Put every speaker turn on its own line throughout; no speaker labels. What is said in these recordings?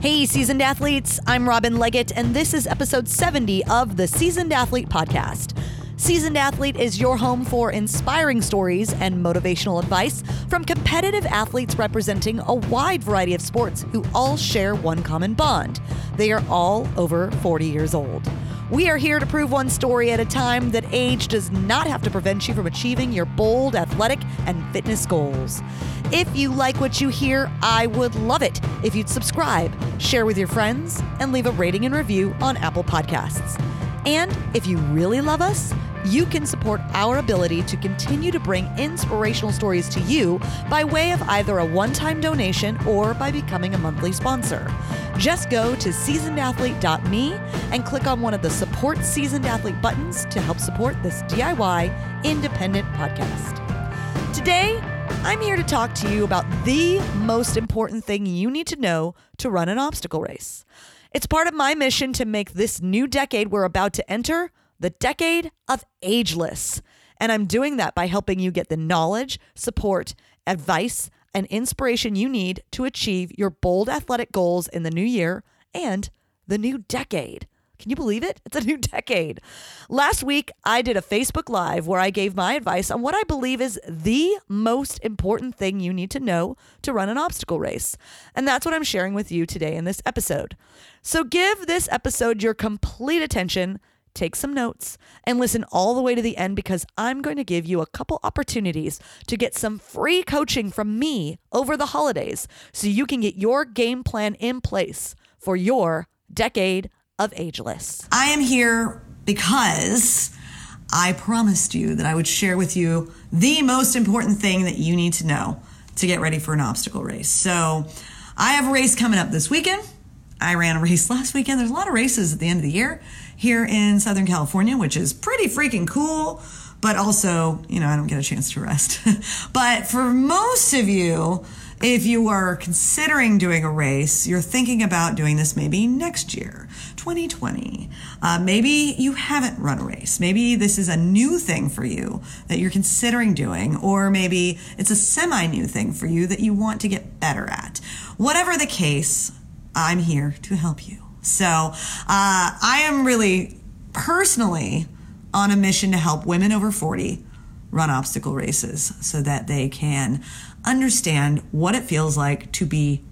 Hey, seasoned athletes, I'm Robin Leggett, and this is episode 70 of the Seasoned Athlete Podcast. Seasoned Athlete is your home for inspiring stories and motivational advice from competitive athletes representing a wide variety of sports who all share one common bond. They are all over 40 years old. We are here to prove one story at a time that age does not have to prevent you from achieving your bold athletic and fitness goals. If you like what you hear, I would love it if you'd subscribe, share with your friends, and leave a rating and review on Apple Podcasts. And if you really love us, you can support our ability to continue to bring inspirational stories to you by way of either a one time donation or by becoming a monthly sponsor. Just go to seasonedathlete.me and click on one of the Support Seasoned Athlete buttons to help support this DIY independent podcast. Today, I'm here to talk to you about the most important thing you need to know to run an obstacle race. It's part of my mission to make this new decade we're about to enter the decade of ageless. And I'm doing that by helping you get the knowledge, support, advice, and inspiration you need to achieve your bold athletic goals in the new year and the new decade. Can you believe it? It's a new decade. Last week, I did a Facebook Live where I gave my advice on what I believe is the most important thing you need to know to run an obstacle race. And that's what I'm sharing with you today in this episode. So give this episode your complete attention take some notes, and listen all the way to the end because I'm going to give you a couple opportunities to get some free coaching from me over the holidays so you can get your game plan in place for your decade of ageless.
I am here because I promised you that I would share with you the most important thing that you need to know to get ready for an obstacle race. So, I have a race coming up this weekend. I ran a race last weekend. There's a lot of races at the end of the year here in Southern California, which is pretty freaking cool. But also, you know, I don't get a chance to rest. but for most of you, if you are considering doing a race, you're thinking about doing this maybe next year, 2020. Uh, maybe you haven't run a race. Maybe this is a new thing for you that you're considering doing, or maybe it's a semi new thing for you that you want to get better at. Whatever the case, I'm here to help you. So uh, I am really personally on a mission to help women over 40 run obstacle races so that they can understand what it feels like to be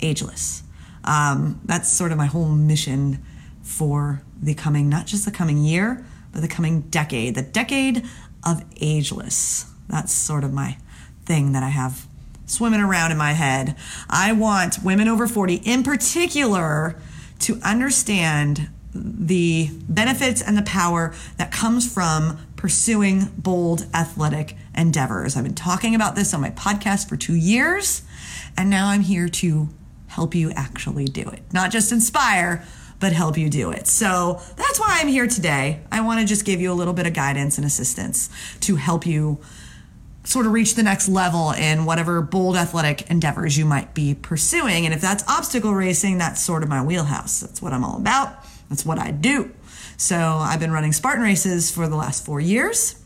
ageless. Um, that's sort of my whole mission for the coming, not just the coming year, but the coming decade, the decade of ageless. That's sort of my thing that I have swimming around in my head. I want women over 40 in particular to understand the benefits and the power that comes from pursuing bold athletic endeavors. I've been talking about this on my podcast for two years, and now I'm here to help you actually do it. Not just inspire, but help you do it. So that's why I'm here today. I want to just give you a little bit of guidance and assistance to help you sort of reach the next level in whatever bold athletic endeavors you might be pursuing. And if that's obstacle racing, that's sort of my wheelhouse. That's what I'm all about. That's what I do. So I've been running Spartan races for the last four years.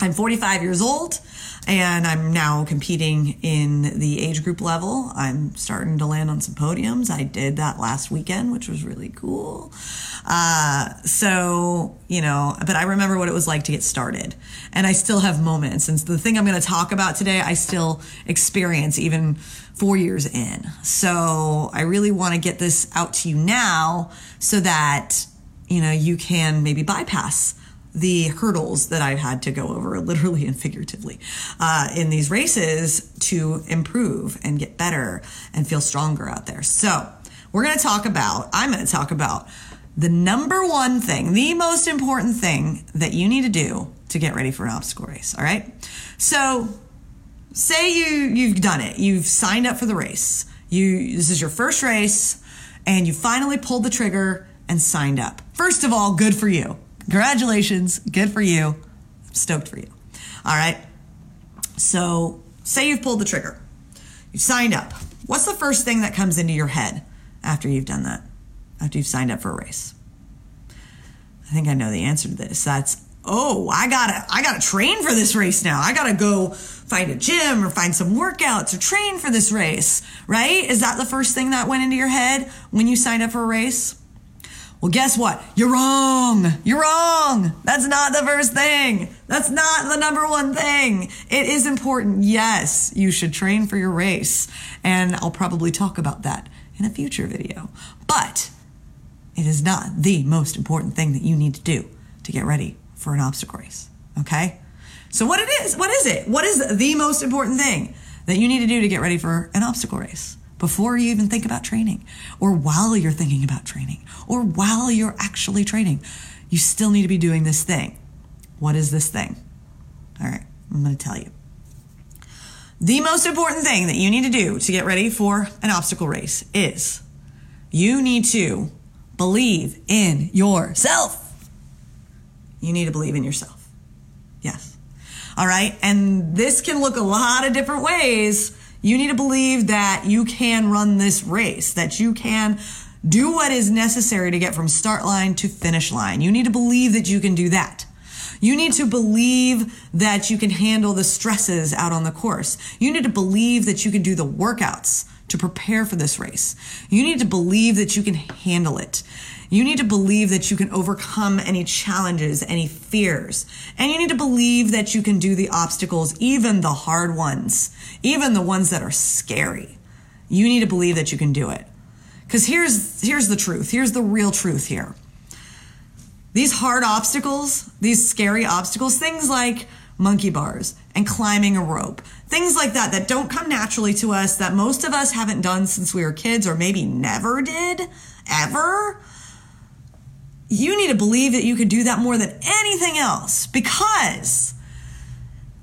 I'm 45 years old and I'm now competing in the age group level. I'm starting to land on some podiums. I did that last weekend, which was really cool. Uh, so, you know, but I remember what it was like to get started. And I still have moments. And the thing I'm going to talk about today, I still experience even four years in. So I really want to get this out to you now so that, you know, you can maybe bypass the hurdles that I've had to go over, literally and figuratively, uh, in these races to improve and get better and feel stronger out there. So, we're going to talk about, I'm going to talk about the number one thing, the most important thing that you need to do to get ready for an obstacle race. All right. So, say you you've done it, you've signed up for the race. You this is your first race, and you finally pulled the trigger and signed up. First of all, good for you. Congratulations. Good for you. I'm stoked for you. All right. So, say you've pulled the trigger, you signed up. What's the first thing that comes into your head after you've done that? After you've signed up for a race? I think I know the answer to this. That's oh, I gotta, I gotta train for this race now. I gotta go find a gym or find some workouts or train for this race, right? Is that the first thing that went into your head when you signed up for a race? Well, guess what? You're wrong. You're wrong. That's not the first thing. That's not the number one thing. It is important. Yes, you should train for your race. And I'll probably talk about that in a future video. But it is not the most important thing that you need to do to get ready for an obstacle race. Okay? So what it is, what is it? What is the most important thing that you need to do to get ready for an obstacle race? Before you even think about training, or while you're thinking about training, or while you're actually training, you still need to be doing this thing. What is this thing? All right, I'm going to tell you. The most important thing that you need to do to get ready for an obstacle race is you need to believe in yourself. You need to believe in yourself. Yes. All right. And this can look a lot of different ways. You need to believe that you can run this race, that you can do what is necessary to get from start line to finish line. You need to believe that you can do that. You need to believe that you can handle the stresses out on the course. You need to believe that you can do the workouts to prepare for this race. You need to believe that you can handle it. You need to believe that you can overcome any challenges, any fears. And you need to believe that you can do the obstacles, even the hard ones, even the ones that are scary. You need to believe that you can do it. Cause here's, here's the truth. Here's the real truth here. These hard obstacles, these scary obstacles, things like monkey bars and climbing a rope, things like that that don't come naturally to us, that most of us haven't done since we were kids or maybe never did, ever. You need to believe that you can do that more than anything else because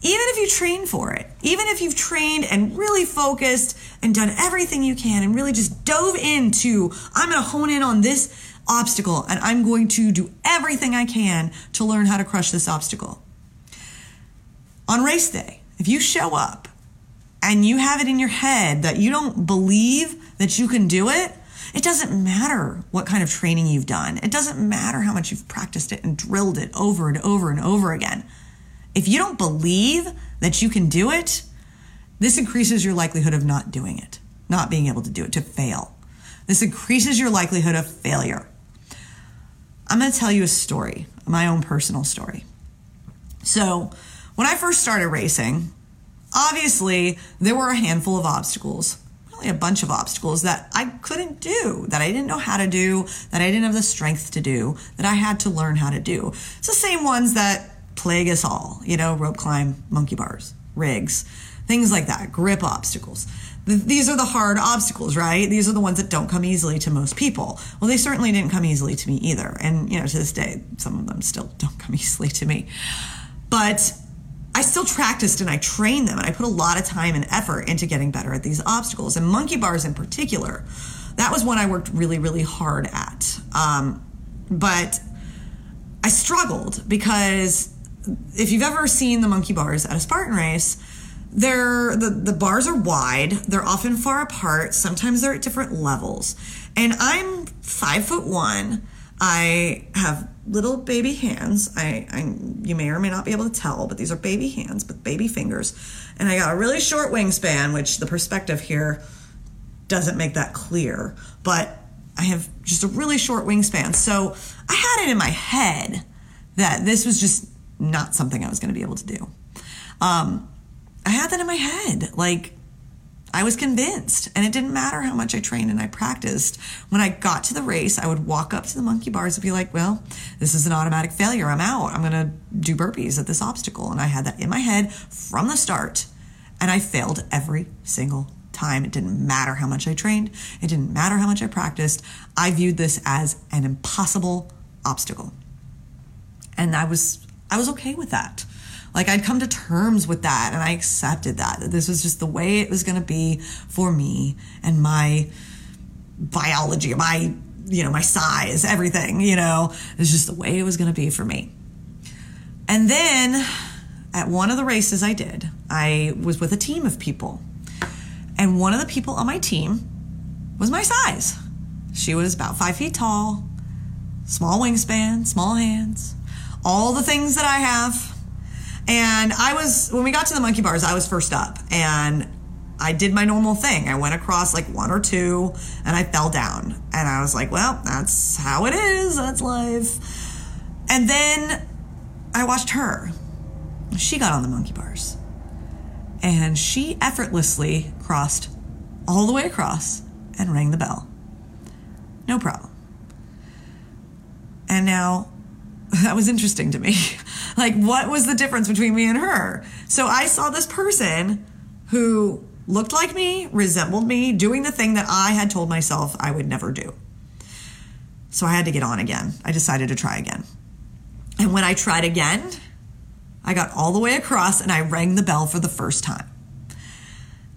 even if you train for it, even if you've trained and really focused and done everything you can and really just dove into, I'm going to hone in on this obstacle and I'm going to do everything I can to learn how to crush this obstacle. On race day, if you show up and you have it in your head that you don't believe that you can do it, it doesn't matter what kind of training you've done. It doesn't matter how much you've practiced it and drilled it over and over and over again. If you don't believe that you can do it, this increases your likelihood of not doing it, not being able to do it, to fail. This increases your likelihood of failure. I'm going to tell you a story, my own personal story. So, when I first started racing, obviously there were a handful of obstacles, really a bunch of obstacles that I couldn't do, that I didn't know how to do, that I didn't have the strength to do, that I had to learn how to do. It's the same ones that plague us all, you know, rope climb, monkey bars, rigs, things like that, grip obstacles. These are the hard obstacles, right? These are the ones that don't come easily to most people. Well, they certainly didn't come easily to me either. And, you know, to this day, some of them still don't come easily to me. But I still practiced and I trained them and I put a lot of time and effort into getting better at these obstacles and monkey bars in particular. That was one I worked really, really hard at. Um, but I struggled because if you've ever seen the monkey bars at a Spartan race, they're the, the bars are wide, they're often far apart, sometimes they're at different levels. And I'm five foot one. I have little baby hands. I, I, you may or may not be able to tell, but these are baby hands with baby fingers, and I got a really short wingspan, which the perspective here doesn't make that clear. But I have just a really short wingspan, so I had it in my head that this was just not something I was going to be able to do. Um, I had that in my head, like I was convinced, and it didn't matter how much I trained and I practiced. When I got to the race, I would walk up to the monkey bars and be like, well, this is an automatic failure. I'm out. I'm going to do burpees at this obstacle. And I had that in my head from the start, and I failed every single time. It didn't matter how much I trained, it didn't matter how much I practiced. I viewed this as an impossible obstacle. And I was I was okay with that. Like I'd come to terms with that and I accepted that, that this was just the way it was going to be for me and my biology, my, you know, my size, everything, you know, it's just the way it was going to be for me. And then at one of the races I did, I was with a team of people. And one of the people on my team was my size. She was about five feet tall, small wingspan, small hands, all the things that I have. And I was, when we got to the monkey bars, I was first up and I did my normal thing. I went across like one or two and I fell down. And I was like, well, that's how it is. That's life. And then I watched her. She got on the monkey bars and she effortlessly crossed all the way across and rang the bell. No problem. And now that was interesting to me. like, what was the difference between me and her? So I saw this person who looked like me, resembled me, doing the thing that I had told myself I would never do. So I had to get on again. I decided to try again. And when I tried again, I got all the way across and I rang the bell for the first time.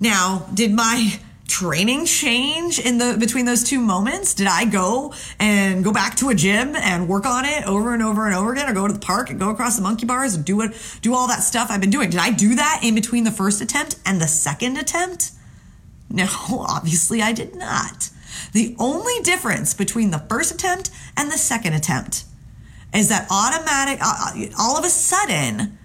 Now, did my training change in the between those two moments? Did I go and go back to a gym and work on it over and over and over again or go to the park and go across the monkey bars and do it do all that stuff I've been doing? Did I do that in between the first attempt and the second attempt? No, obviously I did not. The only difference between the first attempt and the second attempt is that automatic uh, uh all of a sudden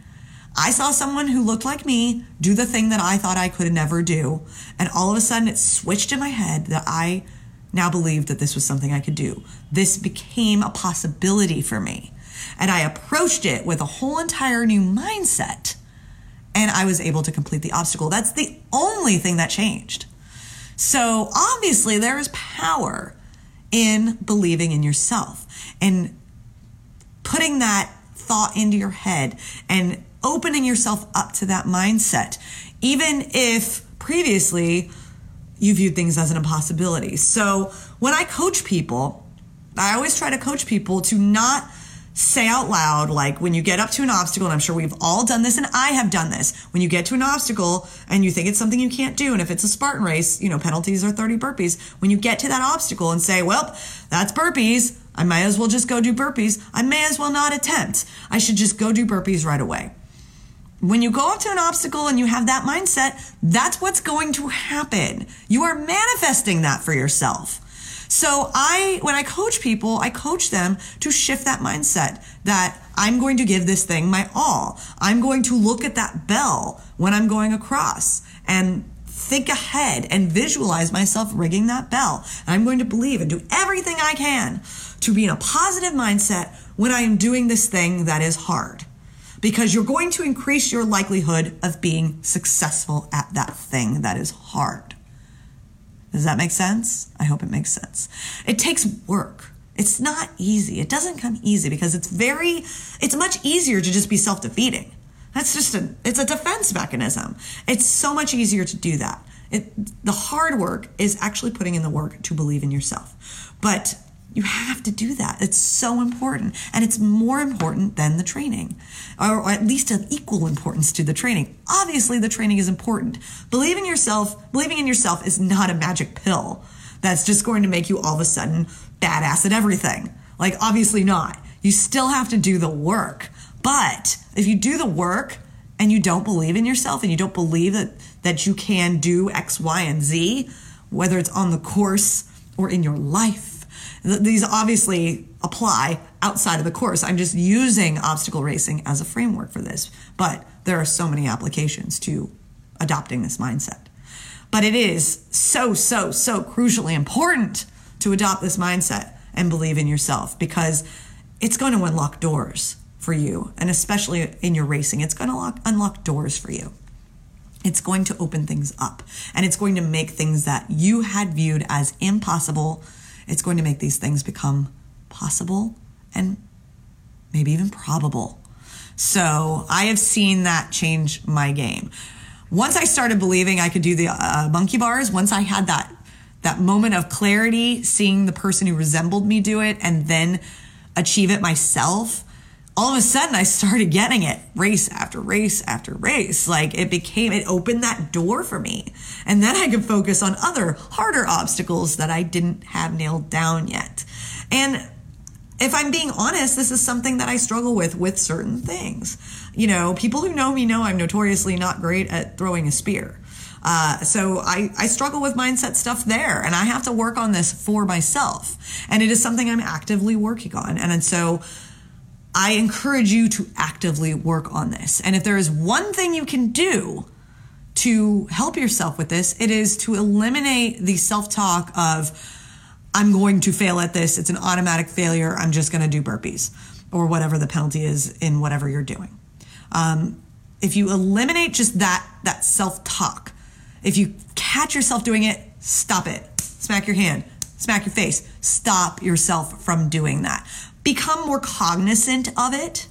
I saw someone who looked like me do the thing that I thought I could never do. And all of a sudden it switched in my head that I now believed that this was something I could do. This became a possibility for me. And I approached it with a whole entire new mindset. And I was able to complete the obstacle. That's the only thing that changed. So obviously, there is power in believing in yourself and putting that thought into your head and opening yourself up to that mindset, even if previously you viewed things as an impossibility. So when I coach people, I always try to coach people to not say out loud, like when you get up to an obstacle, and I'm sure we've all done this, and I have done this. When you get to an obstacle and you think it's something you can't do, and if it's a Spartan race, you know, penalties are 30 burpees. When you get to that obstacle and say, well, that's burpees, I might as well just go do burpees. I may as well not attempt. I should just go do burpees right away. When you go up to an obstacle and you have that mindset, that's what's going to happen. You are manifesting that for yourself. So I, when I coach people, I coach them to shift that mindset that I'm going to give this thing my all. I'm going to look at that bell when I'm going across and think ahead and visualize myself ringing that bell. I'm going to believe and do everything I can to be in a positive mindset when I am doing this thing that is hard because you're going to increase your likelihood of being successful at that thing that is hard. Does that make sense? I hope it makes sense. It takes work. It's not easy. It doesn't come easy because it's very, it's much easier to just be self defeating. That's just a, it's a defense mechanism. It's so much easier to do that. It, the hard work is actually putting in the work to believe in yourself. But you have to do that. It's so important. And it's more important than the training, or at least of equal importance to the training. Obviously, the training is important. Believing yourself, believing in yourself is not a magic pill that's just going to make you all of a sudden badass at everything. Like, obviously not. You still have to do the work. But if you do the work and you don't believe in yourself and you don't believe that, that you can do X, Y, and Z, whether it's on the course or in your life, these obviously apply outside of the course. I'm just using obstacle racing as a framework for this, but there are so many applications to adopting this mindset. But it is so, so, so crucially important to adopt this mindset and believe in yourself because it's going to unlock doors for you. And especially in your racing, it's going to lock, unlock doors for you. It's going to open things up and it's going to make things that you had viewed as impossible it's going to make these things become possible and maybe even probable. So I have seen that change my game. Once I started believing I could do the uh, monkey bars, once I had that that moment of clarity, seeing the person who resembled me do it and then achieve it myself, all of a sudden I started getting it race after race after race. Like it became, it opened that door for me. And then I could focus on other harder obstacles that I didn't have nailed down yet. And if I'm being honest, this is something that I struggle with with certain things. You know, people who know me know I'm notoriously not great at throwing a spear. Uh, so I, I struggle with mindset stuff there and I have to work on this for myself. And it is something I'm actively working on. And, and so I encourage you to actively work on this. And if there is one thing you can do to help yourself with this, it is to eliminate the self talk of, I'm going to fail at this. It's an automatic failure. I'm just going to do burpees or whatever the penalty is in whatever you're doing. Um, if you eliminate just that, that self talk, if you catch yourself doing it, stop it. Smack your hand, smack your face. Stop yourself from doing that. Become more cognizant of it,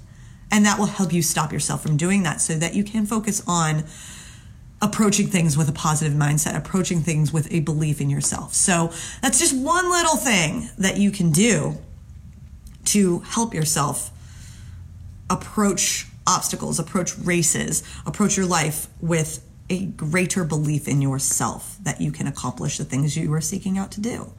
and that will help you stop yourself from doing that so that you can focus on approaching things with a positive mindset, approaching things with a belief in yourself. So that's just one little thing that you can do to help yourself approach obstacles, approach races, approach your life with a greater belief in yourself that you can accomplish the things you are seeking out to do.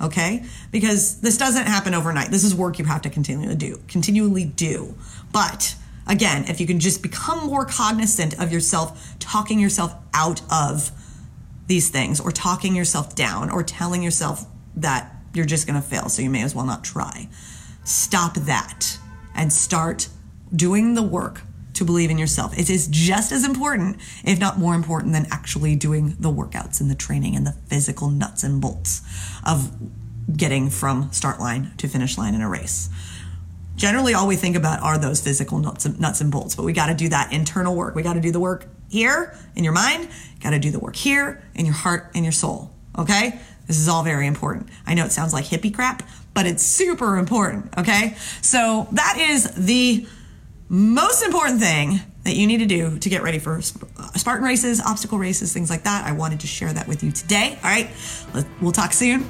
Okay? Because this doesn't happen overnight. This is work you have to continually do, continually do. But again, if you can just become more cognizant of yourself, talking yourself out of these things or talking yourself down or telling yourself that you're just going to fail, so you may as well not try. Stop that and start doing the work to believe in yourself. It is just as important, if not more important, than actually doing the workouts and the training and the physical nuts and bolts of getting from start line to finish line in a race. Generally, all we think about are those physical nuts and, nuts and bolts, but we got to do that internal work. We got to do the work here in your mind, got to do the work here in your heart and your soul. Okay? This is all very important. I know it sounds like hippie crap, but it's super important. Okay? So that is the most important thing that you need to do to get ready for uh, Spartan races, obstacle races, things like that. I wanted to share that with you today. All right, we'll talk soon,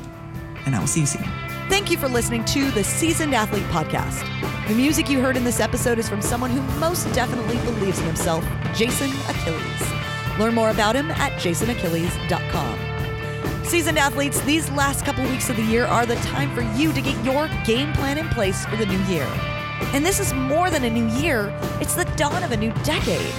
and I will see you soon.
Thank you for listening to the Seasoned Athlete Podcast. The music you heard in this episode is from someone who most definitely believes in himself, Jason Achilles. Learn more about him at jasonachilles.com. Seasoned athletes, these last couple weeks of the year are the time for you to get your game plan in place for the new year. And this is more than a new year, it's the dawn of a new decade.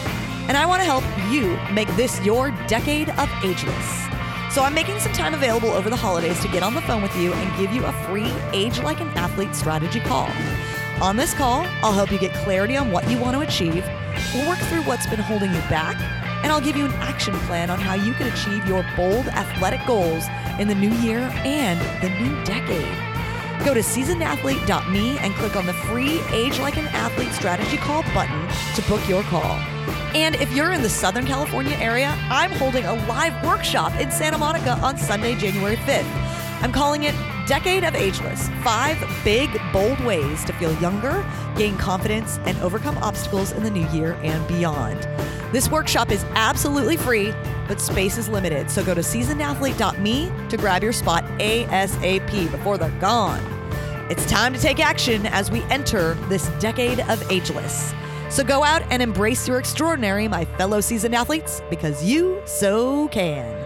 And I want to help you make this your decade of ageless. So I'm making some time available over the holidays to get on the phone with you and give you a free Age Like an Athlete strategy call. On this call, I'll help you get clarity on what you want to achieve, we'll work through what's been holding you back, and I'll give you an action plan on how you can achieve your bold athletic goals in the new year and the new decade. Go to seasonedathlete.me and click on the free Age Like an Athlete strategy call button to book your call. And if you're in the Southern California area, I'm holding a live workshop in Santa Monica on Sunday, January 5th. I'm calling it Decade of Ageless Five Big, Bold Ways to Feel Younger, Gain Confidence, and Overcome Obstacles in the New Year and Beyond. This workshop is absolutely free, but space is limited, so go to seasonedathlete.me to grab your spot ASAP before they're gone. It's time to take action as we enter this decade of ageless. So go out and embrace your extraordinary, my fellow seasoned athletes, because you so can.